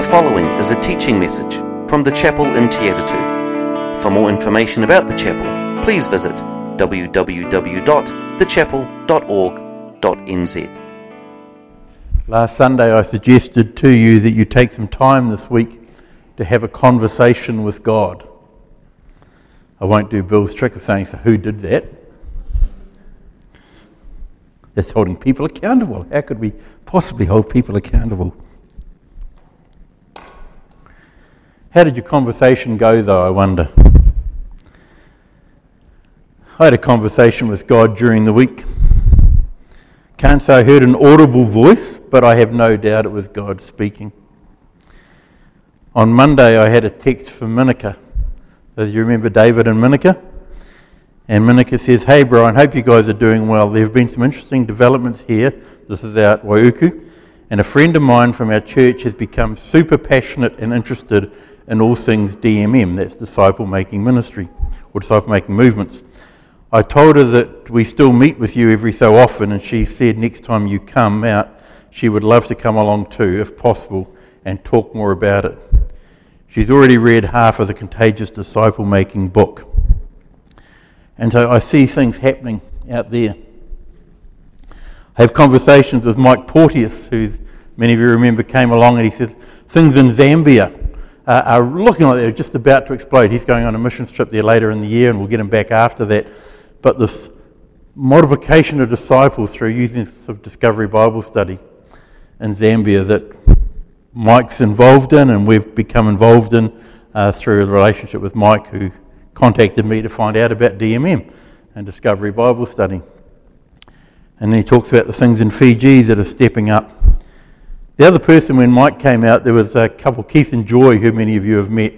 The following is a teaching message from the chapel in Te Atatu. For more information about the chapel, please visit www.thechapel.org.nz. Last Sunday, I suggested to you that you take some time this week to have a conversation with God. I won't do Bill's trick of saying, So, who did that? It's holding people accountable. How could we possibly hold people accountable? How did your conversation go, though, I wonder? I had a conversation with God during the week. Can't say I heard an audible voice, but I have no doubt it was God speaking. On Monday, I had a text from Minika. As you remember David and Minika? And Minika says, Hey, Brian, hope you guys are doing well. There have been some interesting developments here. This is out Waiuku. And a friend of mine from our church has become super passionate and interested in all things DMM, that's disciple making ministry or disciple making movements. I told her that we still meet with you every so often, and she said next time you come out, she would love to come along too, if possible, and talk more about it. She's already read half of the Contagious Disciple Making book. And so I see things happening out there. Have conversations with Mike Porteous, who many of you remember came along, and he says, Things in Zambia uh, are looking like they're just about to explode. He's going on a missions trip there later in the year, and we'll get him back after that. But this multiplication of disciples through using sort of Discovery Bible Study in Zambia that Mike's involved in, and we've become involved in uh, through the relationship with Mike, who contacted me to find out about DMM and Discovery Bible Study. And then he talks about the things in Fiji that are stepping up the other person, when Mike came out, there was a couple, Keith and Joy, who many of you have met.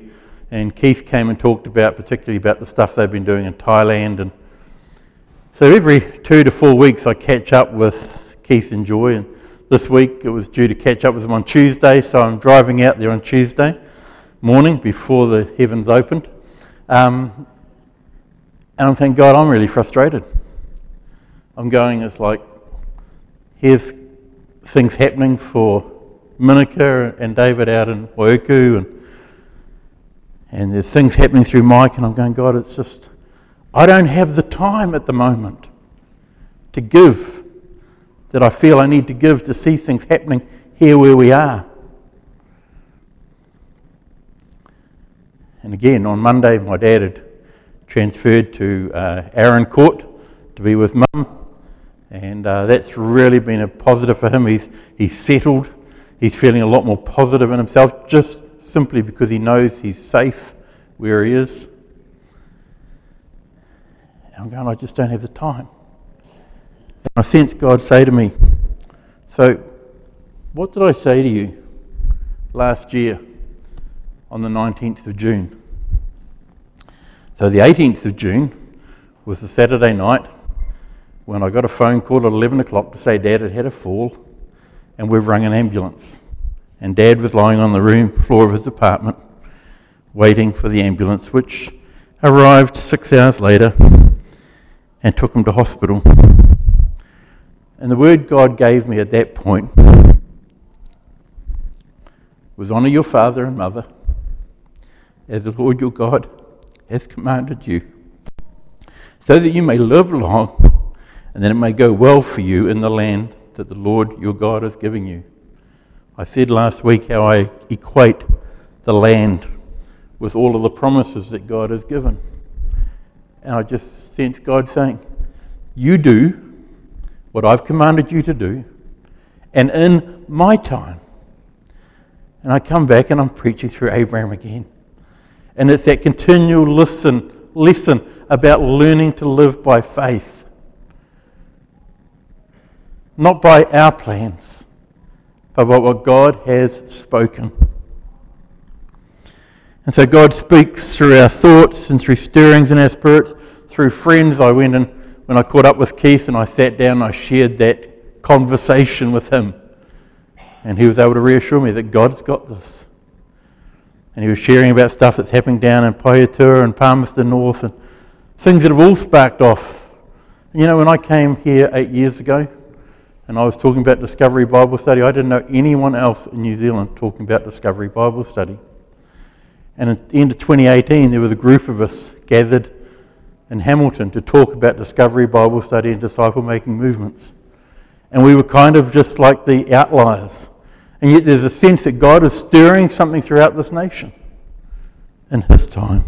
And Keith came and talked about, particularly about the stuff they've been doing in Thailand. And so every two to four weeks, I catch up with Keith and Joy. And this week, it was due to catch up with them on Tuesday. So I'm driving out there on Tuesday morning before the heavens opened. Um, and I'm thinking, God, I'm really frustrated. I'm going, it's like, here's things happening for Minika and David out in Waiuku, and, and there's things happening through Mike, and I'm going, God, it's just, I don't have the time at the moment to give that I feel I need to give to see things happening here where we are. And again, on Monday, my dad had transferred to uh, Arran Court to be with mum. And uh, that's really been a positive for him. He's, he's settled He's feeling a lot more positive in himself just simply because he knows he's safe where he is. And I'm going, I just don't have the time. And I sense God say to me, So, what did I say to you last year on the 19th of June? So, the 18th of June was a Saturday night when I got a phone call at 11 o'clock to say Dad had had a fall and we've rung an ambulance. And Dad was lying on the room floor of his apartment, waiting for the ambulance, which arrived six hours later and took him to hospital. And the word God gave me at that point was honour your father and mother as the Lord your God has commanded you, so that you may live long and that it may go well for you in the land that the Lord your God is giving you. I said last week how I equate the land with all of the promises that God has given. And I just sense God saying, You do what I've commanded you to do, and in my time. And I come back and I'm preaching through Abraham again. And it's that continual listen, lesson about learning to live by faith not by our plans, but by what God has spoken. And so God speaks through our thoughts and through stirrings in our spirits, through friends. I went and when I caught up with Keith and I sat down I shared that conversation with him. And he was able to reassure me that God's got this. And he was sharing about stuff that's happening down in Pahiatua and Palmerston North and things that have all sparked off. You know, when I came here eight years ago, and I was talking about Discovery Bible Study, I didn't know anyone else in New Zealand talking about Discovery Bible Study. And at the end of 2018, there was a group of us gathered in Hamilton to talk about Discovery Bible Study and disciple making movements. And we were kind of just like the outliers. And yet there's a sense that God is stirring something throughout this nation in His time.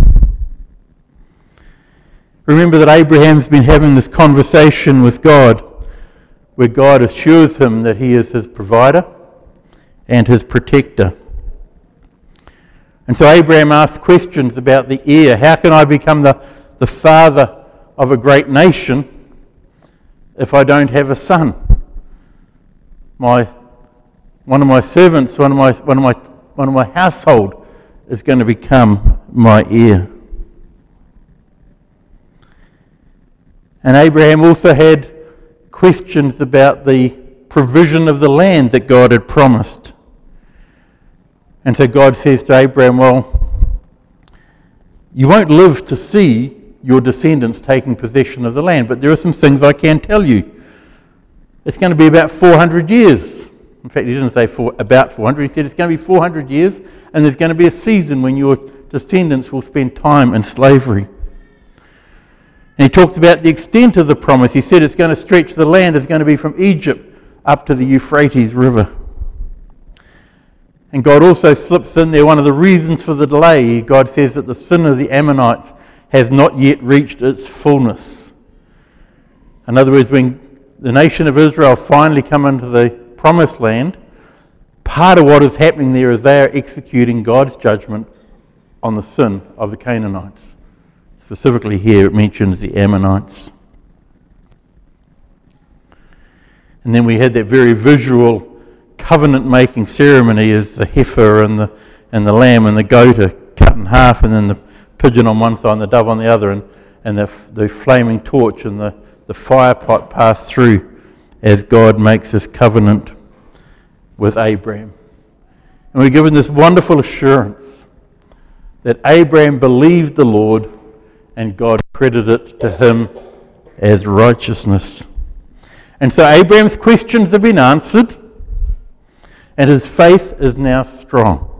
Remember that Abraham's been having this conversation with God where God assures him that he is his provider and his protector. And so Abraham asks questions about the heir. How can I become the, the father of a great nation if I don't have a son? My, one of my servants, one of my, one, of my, one of my household is going to become my heir. And Abraham also had questions about the provision of the land that God had promised. And so God says to Abraham, Well, you won't live to see your descendants taking possession of the land, but there are some things I can tell you. It's going to be about 400 years. In fact, he didn't say for, about 400, he said it's going to be 400 years, and there's going to be a season when your descendants will spend time in slavery. And he talked about the extent of the promise. He said it's going to stretch the land, it's going to be from Egypt up to the Euphrates River. And God also slips in there one of the reasons for the delay. God says that the sin of the Amorites has not yet reached its fullness. In other words, when the nation of Israel finally come into the promised land, part of what is happening there is they are executing God's judgment on the sin of the Canaanites. Specifically, here it mentions the Amorites. And then we had that very visual covenant making ceremony as the heifer and the, and the lamb and the goat are cut in half, and then the pigeon on one side and the dove on the other, and, and the, the flaming torch and the, the fire pot pass through as God makes this covenant with Abraham. And we're given this wonderful assurance that Abraham believed the Lord and God credited it to him as righteousness. And so Abraham's questions have been answered and his faith is now strong.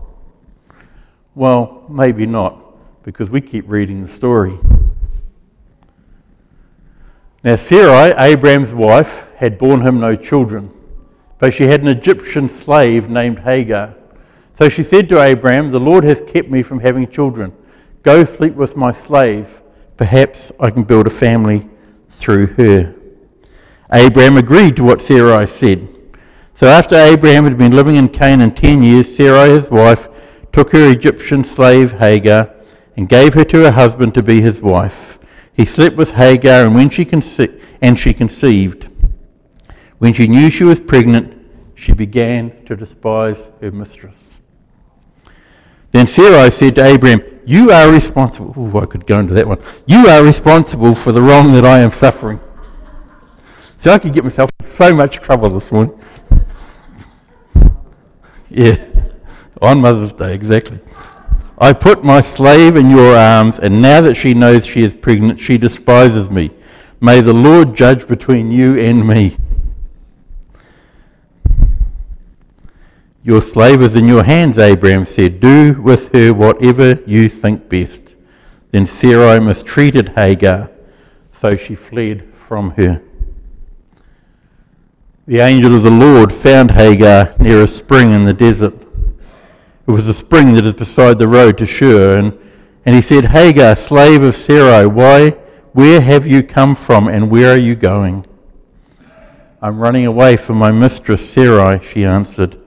Well, maybe not, because we keep reading the story. Now, Sarai, Abraham's wife, had borne him no children, but she had an Egyptian slave named Hagar. So she said to Abraham, The Lord has kept me from having children. Go sleep with my slave. Perhaps I can build a family through her. Abraham agreed to what Sarai said. So after Abraham had been living in Canaan ten years, Sarai, his wife, took her Egyptian slave Hagar and gave her to her husband to be his wife. He slept with Hagar, and when she conce- and she conceived. When she knew she was pregnant, she began to despise her mistress. Then Sarai said to Abraham, You are responsible. Oh, I could go into that one. You are responsible for the wrong that I am suffering. So I could get myself in so much trouble this morning. Yeah, on Mother's Day, exactly. I put my slave in your arms, and now that she knows she is pregnant, she despises me. May the Lord judge between you and me. Your slave is in your hands, Abraham said. Do with her whatever you think best. Then Sarai mistreated Hagar, so she fled from her. The angel of the Lord found Hagar near a spring in the desert. It was a spring that is beside the road to Shur, and, and he said, Hagar, slave of Sarai, why, where have you come from, and where are you going? I'm running away from my mistress Sarai, she answered.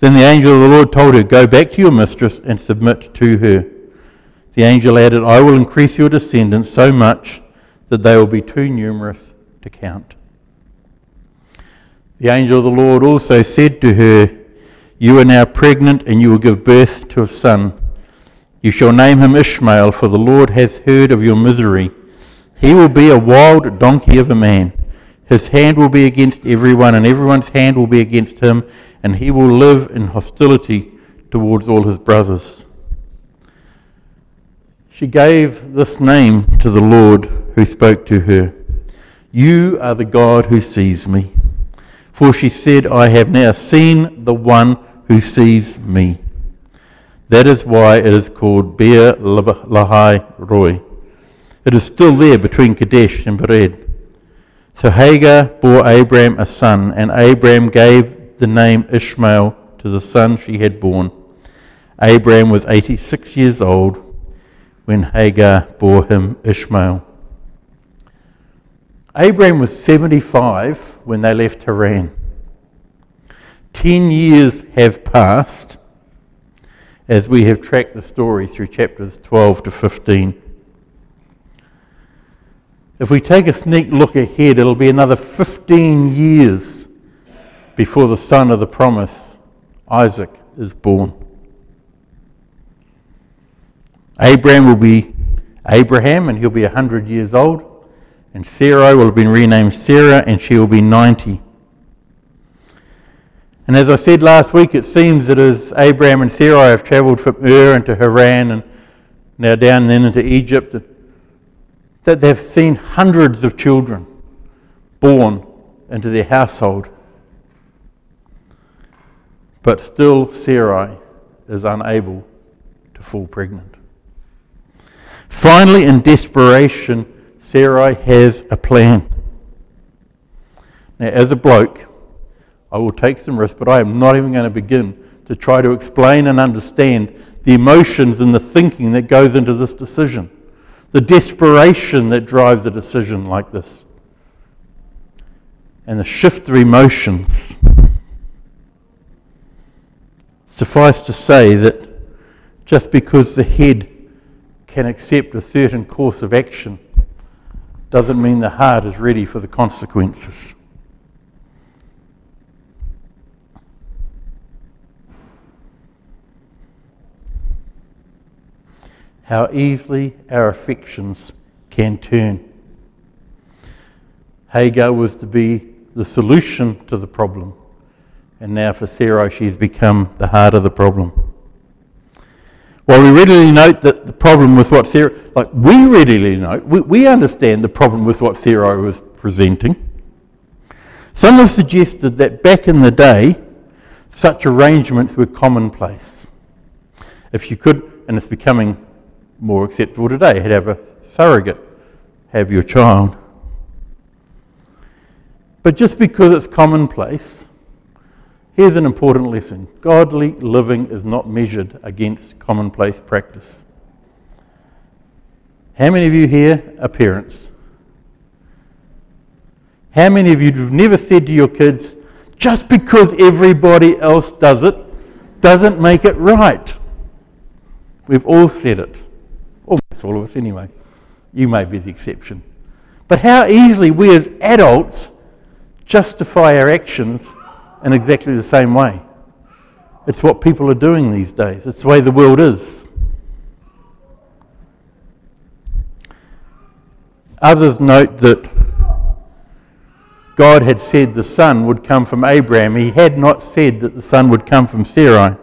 Then the angel of the Lord told her, Go back to your mistress and submit to her. The angel added, I will increase your descendants so much that they will be too numerous to count. The angel of the Lord also said to her, You are now pregnant, and you will give birth to a son. You shall name him Ishmael, for the Lord has heard of your misery. He will be a wild donkey of a man. His hand will be against everyone, and everyone's hand will be against him, and he will live in hostility towards all his brothers. She gave this name to the Lord who spoke to her You are the God who sees me. For she said, I have now seen the one who sees me. That is why it is called Beer Lahai Roi. It is still there between Kadesh and Bered. So Hagar bore Abram a son, and Abram gave the name Ishmael to the son she had born. Abram was 86 years old when Hagar bore him Ishmael. Abram was 75 when they left Haran. Ten years have passed as we have tracked the story through chapters 12 to 15. If we take a sneak look ahead, it'll be another 15 years before the son of the promise, Isaac, is born. Abraham will be Abraham and he'll be 100 years old. And Sarah will have been renamed Sarah and she will be 90. And as I said last week, it seems that as Abraham and Sarai have travelled from Ur into Haran and now down then into Egypt, that they've seen hundreds of children born into their household. But still, Sarai is unable to fall pregnant. Finally, in desperation, Sarai has a plan. Now, as a bloke, I will take some risks, but I am not even going to begin to try to explain and understand the emotions and the thinking that goes into this decision, the desperation that drives a decision like this, and the shift of emotions. Suffice to say that just because the head can accept a certain course of action doesn't mean the heart is ready for the consequences. How easily our affections can turn. Hagar was to be the solution to the problem, and now for Sarah, she's become the heart of the problem. Well, we readily note that the problem with what Sarah, like we readily note, we, we understand the problem with what Sarah was presenting. Some have suggested that back in the day, such arrangements were commonplace. If you could, and it's becoming more acceptable today, have a surrogate have your child. But just because it's commonplace Here's an important lesson godly living is not measured against commonplace practice. How many of you here are parents? How many of you have never said to your kids, just because everybody else does it doesn't make it right? We've all said it. Almost all of us, anyway. You may be the exception. But how easily we as adults justify our actions in exactly the same way. It's what people are doing these days, it's the way the world is. Others note that God had said the son would come from Abraham. He had not said that the son would come from Sarai.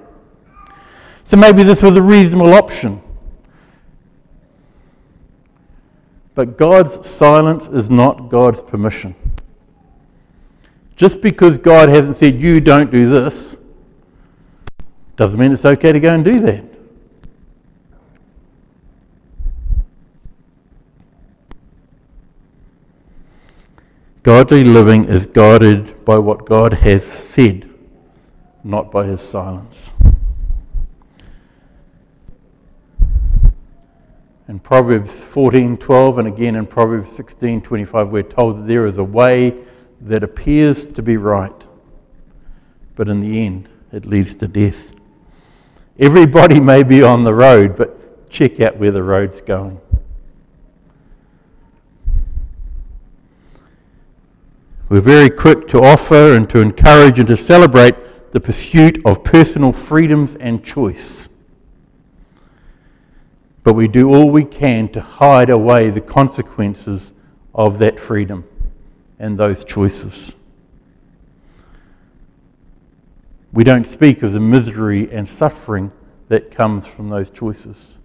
So maybe this was a reasonable option. But God's silence is not God's permission. Just because God hasn't said, you don't do this, doesn't mean it's okay to go and do that. Godly living is guided by what God has said, not by his silence. In Proverbs 14:12 and again in Proverbs 16:25 we're told that there is a way that appears to be right, but in the end, it leads to death. Everybody may be on the road, but check out where the road's going. We're very quick to offer and to encourage and to celebrate the pursuit of personal freedoms and choice. But we do all we can to hide away the consequences of that freedom and those choices. We don't speak of the misery and suffering that comes from those choices.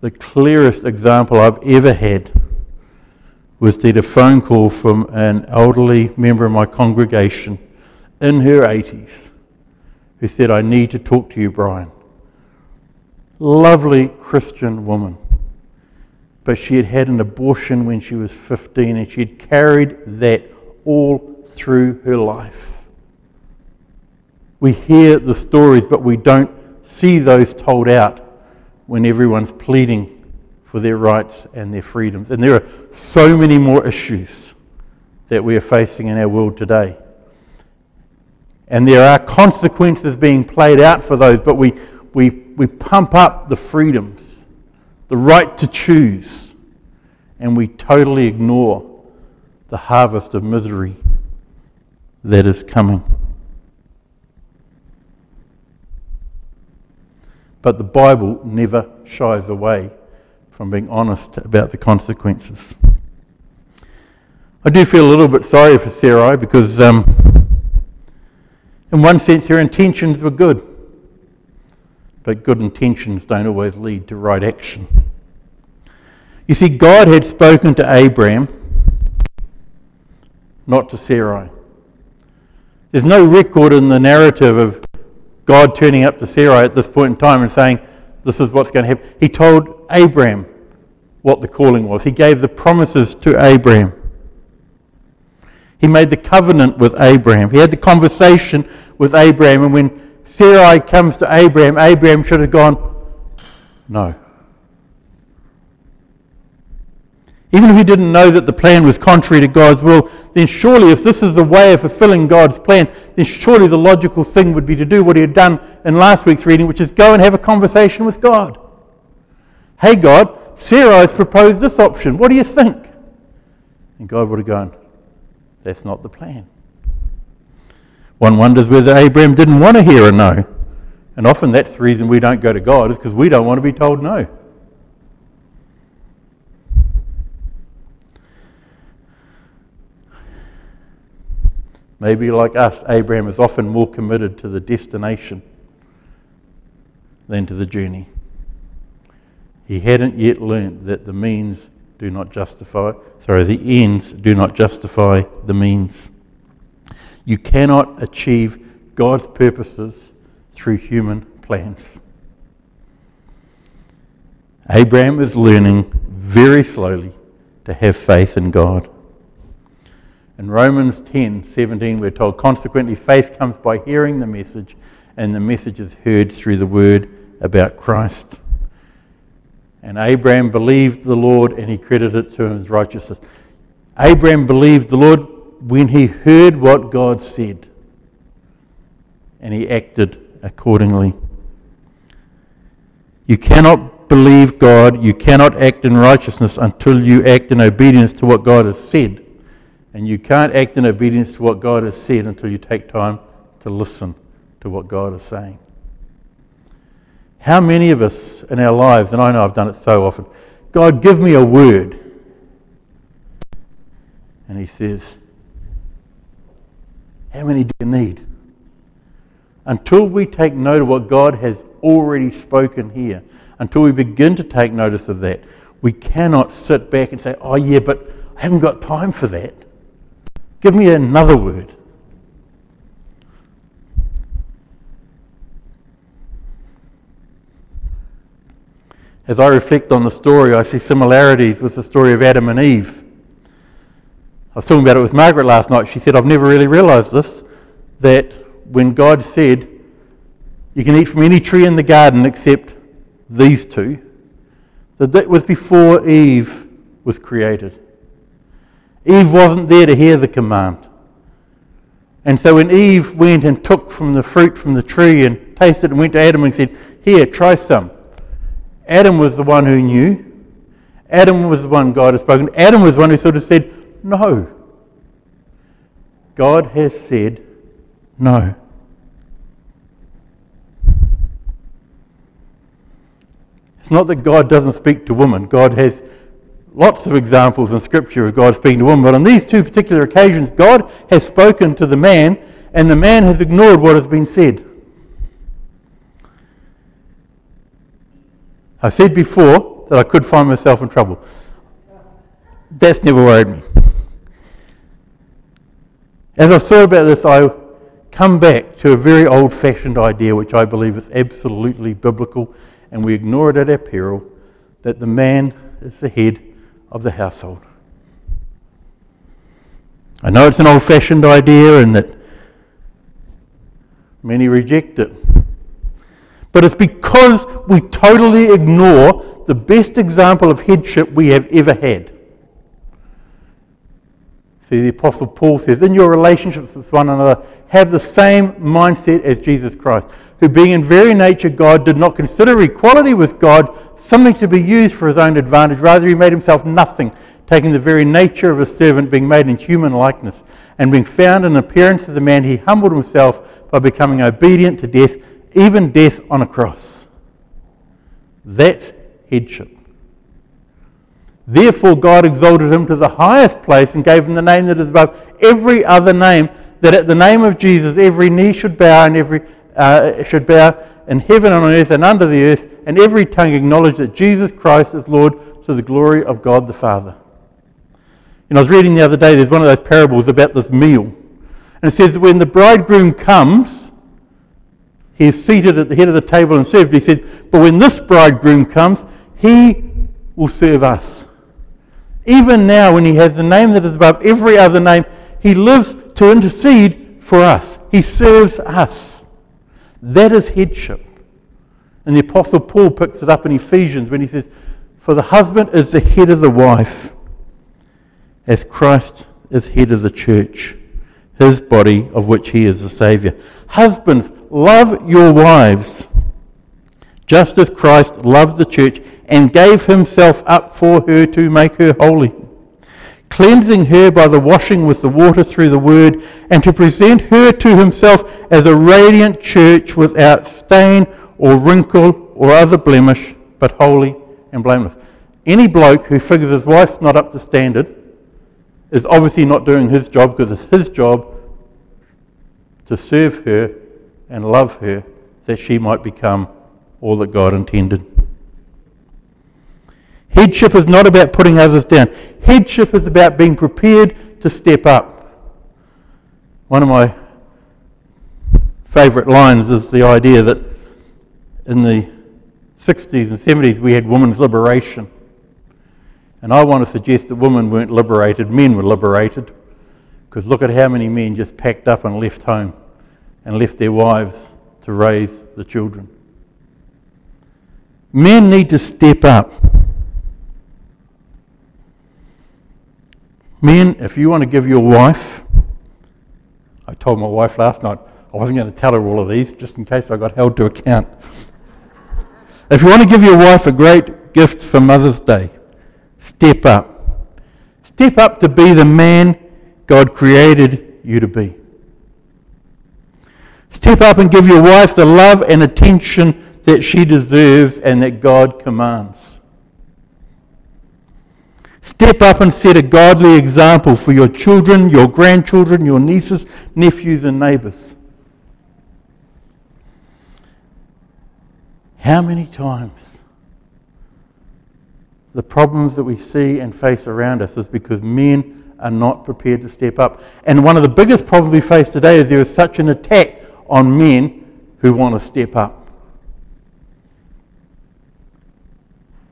The clearest example I've ever had was get a phone call from an elderly member of my congregation in her 80s who said, I need to talk to you, Brian. Lovely Christian woman. But she had had an abortion when she was 15 and she had carried that all through her life. We hear the stories, but we don't see those told out when everyone's pleading for their rights and their freedoms. And there are so many more issues that we are facing in our world today. And there are consequences being played out for those, but we, we, we pump up the freedoms, the right to choose, and we totally ignore the harvest of misery that is coming. But the Bible never shies away from being honest about the consequences. I do feel a little bit sorry for Sarai because, um, in one sense, her intentions were good. But good intentions don't always lead to right action. You see, God had spoken to Abraham, not to Sarai. There's no record in the narrative of God turning up to Sarai at this point in time and saying, This is what's going to happen. He told Abraham what the calling was. He gave the promises to Abraham. He made the covenant with Abraham. He had the conversation with Abraham. And when Sarai comes to Abraham, Abraham should have gone, No. Even if he didn't know that the plan was contrary to God's will, then surely, if this is the way of fulfilling God's plan, then surely the logical thing would be to do what he had done in last week's reading, which is go and have a conversation with God. Hey, God, Sarah has proposed this option. What do you think? And God would have gone, That's not the plan. One wonders whether Abraham didn't want to hear a no. And often that's the reason we don't go to God, is because we don't want to be told no. Maybe like us, Abraham is often more committed to the destination than to the journey. He hadn't yet learnt that the means do not justify, sorry, the ends do not justify the means. You cannot achieve God's purposes through human plans. Abraham is learning very slowly to have faith in God. In Romans 10 17, we're told, consequently, faith comes by hearing the message, and the message is heard through the word about Christ. And Abraham believed the Lord and he credited it to him as righteousness. Abraham believed the Lord when he heard what God said and he acted accordingly. You cannot believe God, you cannot act in righteousness until you act in obedience to what God has said. And you can't act in obedience to what God has said until you take time to listen to what God is saying. How many of us in our lives, and I know I've done it so often, God, give me a word. And He says, How many do you need? Until we take note of what God has already spoken here, until we begin to take notice of that, we cannot sit back and say, Oh, yeah, but I haven't got time for that. Give me another word. As I reflect on the story, I see similarities with the story of Adam and Eve. I was talking about it with Margaret last night. She said, I've never really realized this that when God said, You can eat from any tree in the garden except these two, that that was before Eve was created. Eve wasn't there to hear the command. And so when Eve went and took from the fruit from the tree and tasted and went to Adam and said, Here, try some. Adam was the one who knew. Adam was the one God had spoken. Adam was the one who sort of said, No. God has said, No. It's not that God doesn't speak to women. God has lots of examples in Scripture of God speaking to women, but on these two particular occasions, God has spoken to the man, and the man has ignored what has been said. I said before that I could find myself in trouble. That's never worried me. As I thought about this, I come back to a very old fashioned idea which I believe is absolutely biblical, and we ignore it at our peril that the man is the head of the household. I know it's an old fashioned idea and that many reject it. But it's because we totally ignore the best example of headship we have ever had. See, the Apostle Paul says, in your relationships with one another, have the same mindset as Jesus Christ, who, being in very nature God, did not consider equality with God something to be used for his own advantage. Rather, he made himself nothing, taking the very nature of a servant, being made in human likeness, and being found in appearance as a man, he humbled himself by becoming obedient to death, even death on a cross. That's headship. Therefore, God exalted him to the highest place and gave him the name that is above every other name, that at the name of Jesus every knee should bow and every uh, should bow in heaven and on earth and under the earth, and every tongue acknowledge that Jesus Christ is Lord to the glory of God the Father. And I was reading the other day, there's one of those parables about this meal. And it says when the bridegroom comes, he is seated at the head of the table and served. He says, But when this bridegroom comes, he will serve us. Even now, when he has the name that is above every other name, he lives to intercede for us. He serves us. That is headship. And the Apostle Paul picks it up in Ephesians when he says, For the husband is the head of the wife, as Christ is head of the church, his body of which he is the Saviour. Husbands, love your wives, just as Christ loved the church and gave himself up for her to make her holy, cleansing her by the washing with the water through the word, and to present her to himself as a radiant church without stain or wrinkle or other blemish, but holy and blameless. Any bloke who figures his wife's not up to standard is obviously not doing his job because it's his job to serve her and love her that she might become all that God intended. Headship is not about putting others down. Headship is about being prepared to step up. One of my favourite lines is the idea that in the 60s and 70s we had women's liberation. And I want to suggest that women weren't liberated, men were liberated. Because look at how many men just packed up and left home and left their wives to raise the children. Men need to step up. Men, if you want to give your wife, I told my wife last night I wasn't going to tell her all of these just in case I got held to account. If you want to give your wife a great gift for Mother's Day, step up. Step up to be the man God created you to be. Step up and give your wife the love and attention that she deserves and that God commands. Step up and set a godly example for your children, your grandchildren, your nieces, nephews, and neighbours. How many times the problems that we see and face around us is because men are not prepared to step up. And one of the biggest problems we face today is there is such an attack on men who want to step up.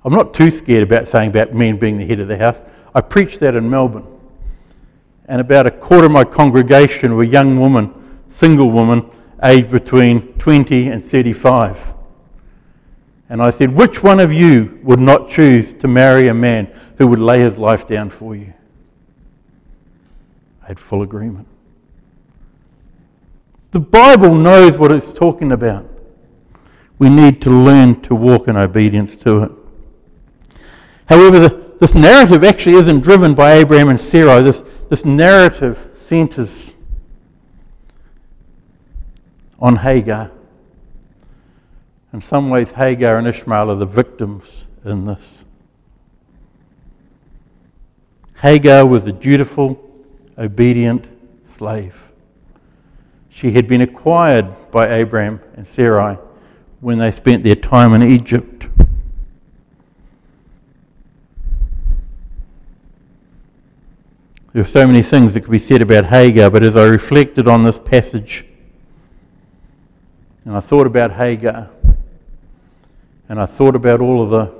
I'm not too scared about saying about men being the head of the house. I preached that in Melbourne. And about a quarter of my congregation were young women, single women, aged between 20 and 35. And I said, Which one of you would not choose to marry a man who would lay his life down for you? I had full agreement. The Bible knows what it's talking about. We need to learn to walk in obedience to it. However, the, this narrative actually isn't driven by Abraham and Sarai. This, this narrative centers on Hagar. In some ways, Hagar and Ishmael are the victims in this. Hagar was a dutiful, obedient slave. She had been acquired by Abraham and Sarai when they spent their time in Egypt. There are so many things that could be said about Hagar, but as I reflected on this passage, and I thought about Hagar, and I thought about all of the,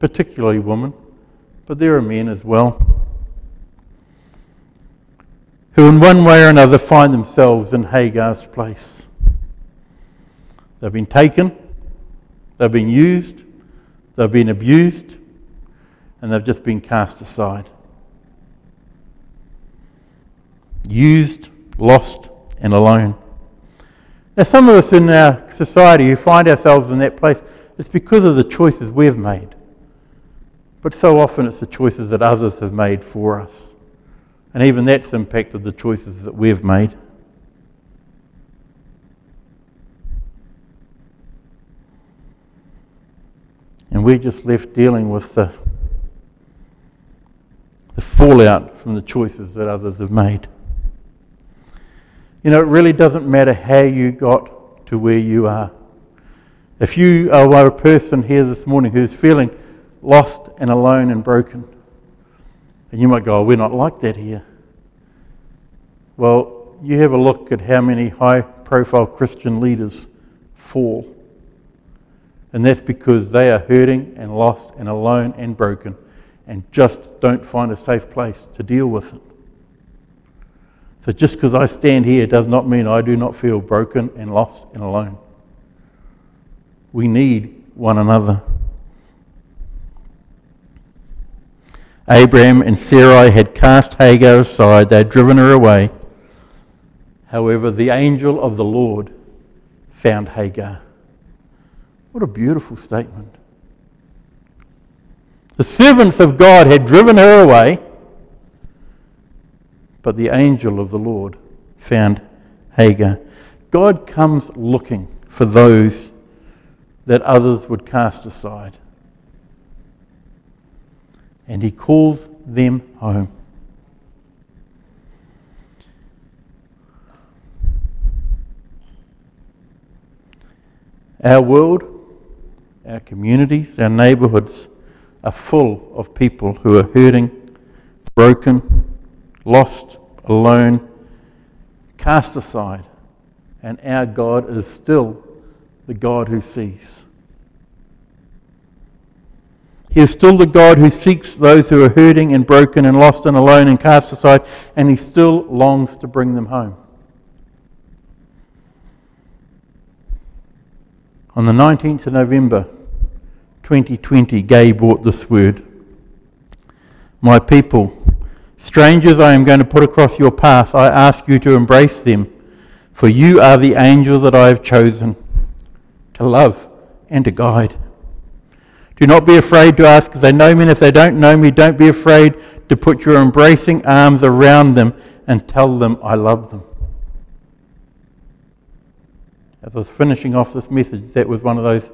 particularly women, but there are men as well, who in one way or another find themselves in Hagar's place. They've been taken, they've been used, they've been abused, and they've just been cast aside used, lost, and alone. Now, some of us in our society who find ourselves in that place, it's because of the choices we've made. But so often it's the choices that others have made for us. And even that's impacted the choices that we've made. And we're just left dealing with the, the fallout from the choices that others have made. You know, it really doesn't matter how you got to where you are. If you are a person here this morning who's feeling lost and alone and broken, and you might go, oh, we're not like that here. Well, you have a look at how many high profile Christian leaders fall. And that's because they are hurting and lost and alone and broken and just don't find a safe place to deal with it. So just because I stand here does not mean I do not feel broken and lost and alone. We need one another. Abraham and Sarai had cast Hagar aside, they had driven her away. However, the angel of the Lord found Hagar. What a beautiful statement. The servants of God had driven her away. But the angel of the Lord found Hagar. God comes looking for those that others would cast aside. And he calls them home. Our world, our communities, our neighbourhoods are full of people who are hurting, broken, lost, alone, cast aside. And our God is still the God who sees. He is still the God who seeks those who are hurting and broken and lost and alone and cast aside, and He still longs to bring them home. On the 19th of November 2020, Gay brought this word My people, Strangers, I am going to put across your path. I ask you to embrace them, for you are the angel that I have chosen to love and to guide. Do not be afraid to ask if they know me, and if they don't know me, don't be afraid to put your embracing arms around them and tell them I love them. As I was finishing off this message, that was one of those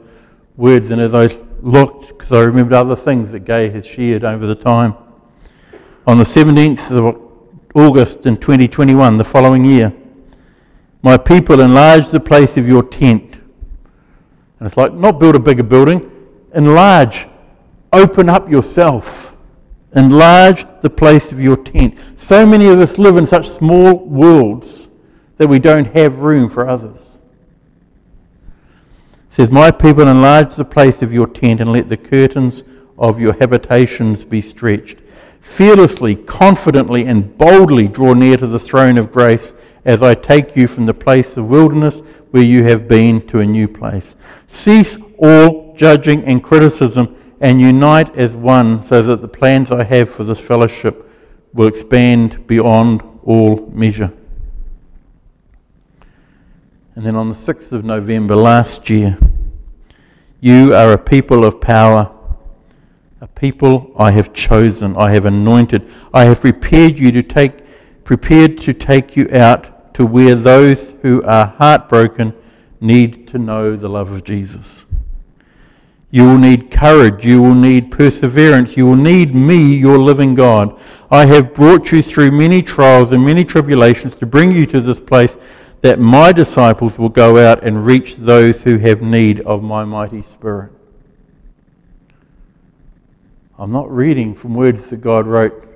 words, and as I looked, because I remembered other things that Gay has shared over the time, on the 17th of August in 2021, the following year. My people, enlarge the place of your tent. And it's like, not build a bigger building, enlarge, open up yourself, enlarge the place of your tent. So many of us live in such small worlds that we don't have room for others. It says, My people, enlarge the place of your tent and let the curtains of your habitations be stretched fearlessly, confidently, and boldly draw near to the throne of grace as I take you from the place of wilderness where you have been to a new place. Cease all judging and criticism and unite as one so that the plans I have for this fellowship will expand beyond all measure. And then on the 6th of November last year, you are a people of power a people I have chosen, I have anointed, I have prepared you to take prepared to take you out to where those who are heartbroken need to know the love of Jesus. You will need courage. You will need perseverance. You will need me, your living God. I have brought you through many trials and many tribulations to bring you to this place that my disciples will go out and reach those who have need of my mighty spirit. I'm not reading from words that God wrote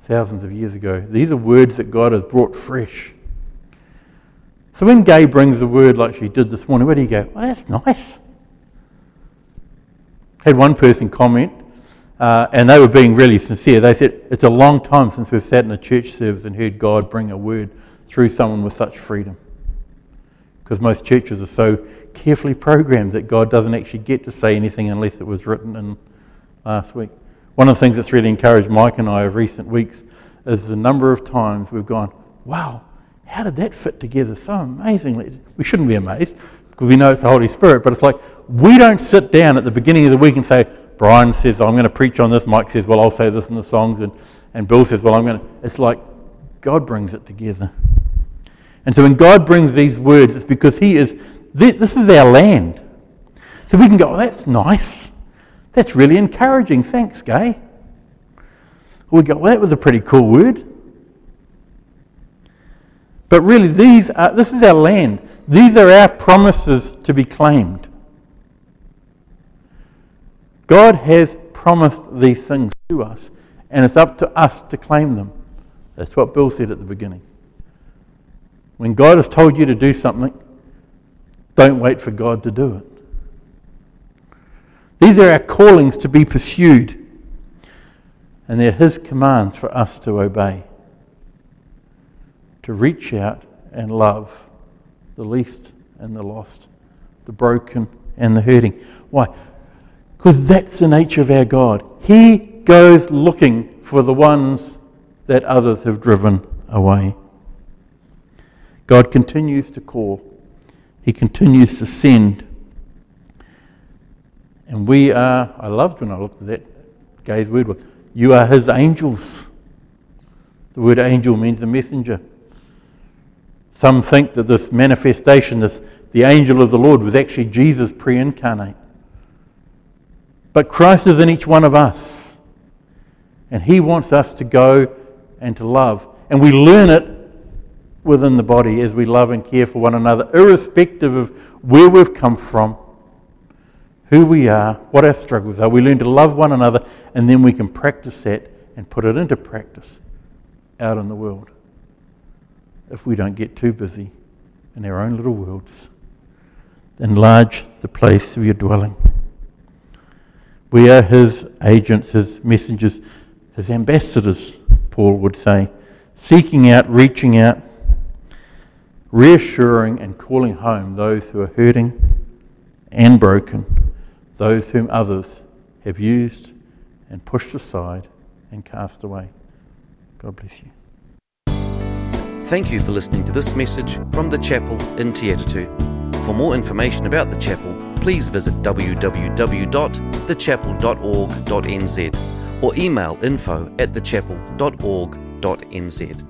thousands of years ago. These are words that God has brought fresh. So when Gay brings a word like she did this morning, where do you go? Well, that's nice. Had one person comment, uh, and they were being really sincere. They said, It's a long time since we've sat in a church service and heard God bring a word through someone with such freedom. Because most churches are so carefully programmed that God doesn't actually get to say anything unless it was written in last week. One of the things that's really encouraged Mike and I of recent weeks is the number of times we've gone, wow, how did that fit together so amazingly? We shouldn't be amazed because we know it's the Holy Spirit, but it's like we don't sit down at the beginning of the week and say, Brian says, I'm going to preach on this. Mike says, well, I'll say this in the songs. And, and Bill says, well, I'm going to. It's like God brings it together. And so when God brings these words, it's because He is, this is our land. So we can go, oh, that's nice. That's really encouraging. Thanks, Gay. We go, well, that was a pretty cool word. But really, these are, this is our land. These are our promises to be claimed. God has promised these things to us, and it's up to us to claim them. That's what Bill said at the beginning. When God has told you to do something, don't wait for God to do it. These are our callings to be pursued, and they're His commands for us to obey, to reach out and love the least and the lost, the broken and the hurting. Why? Because that's the nature of our God. He goes looking for the ones that others have driven away. God continues to call, He continues to send and we are, I loved when I looked at that guy's word, was, you are his angels. The word angel means the messenger. Some think that this manifestation, this the angel of the Lord, was actually Jesus pre incarnate. But Christ is in each one of us. And he wants us to go and to love. And we learn it within the body as we love and care for one another, irrespective of where we've come from who we are, what our struggles are. We learn to love one another, and then we can practice that and put it into practice out in the world. If we don't get too busy in our own little worlds, enlarge the place of your dwelling. We are his agents, his messengers, his ambassadors, Paul would say, seeking out, reaching out, reassuring, and calling home those who are hurting and broken those whom others have used and pushed aside and cast away. God bless you. Thank you for listening to this message from the chapel in Te For more information about the chapel, please visit www.thechapel.org.nz or email info at thechapel.org.nz.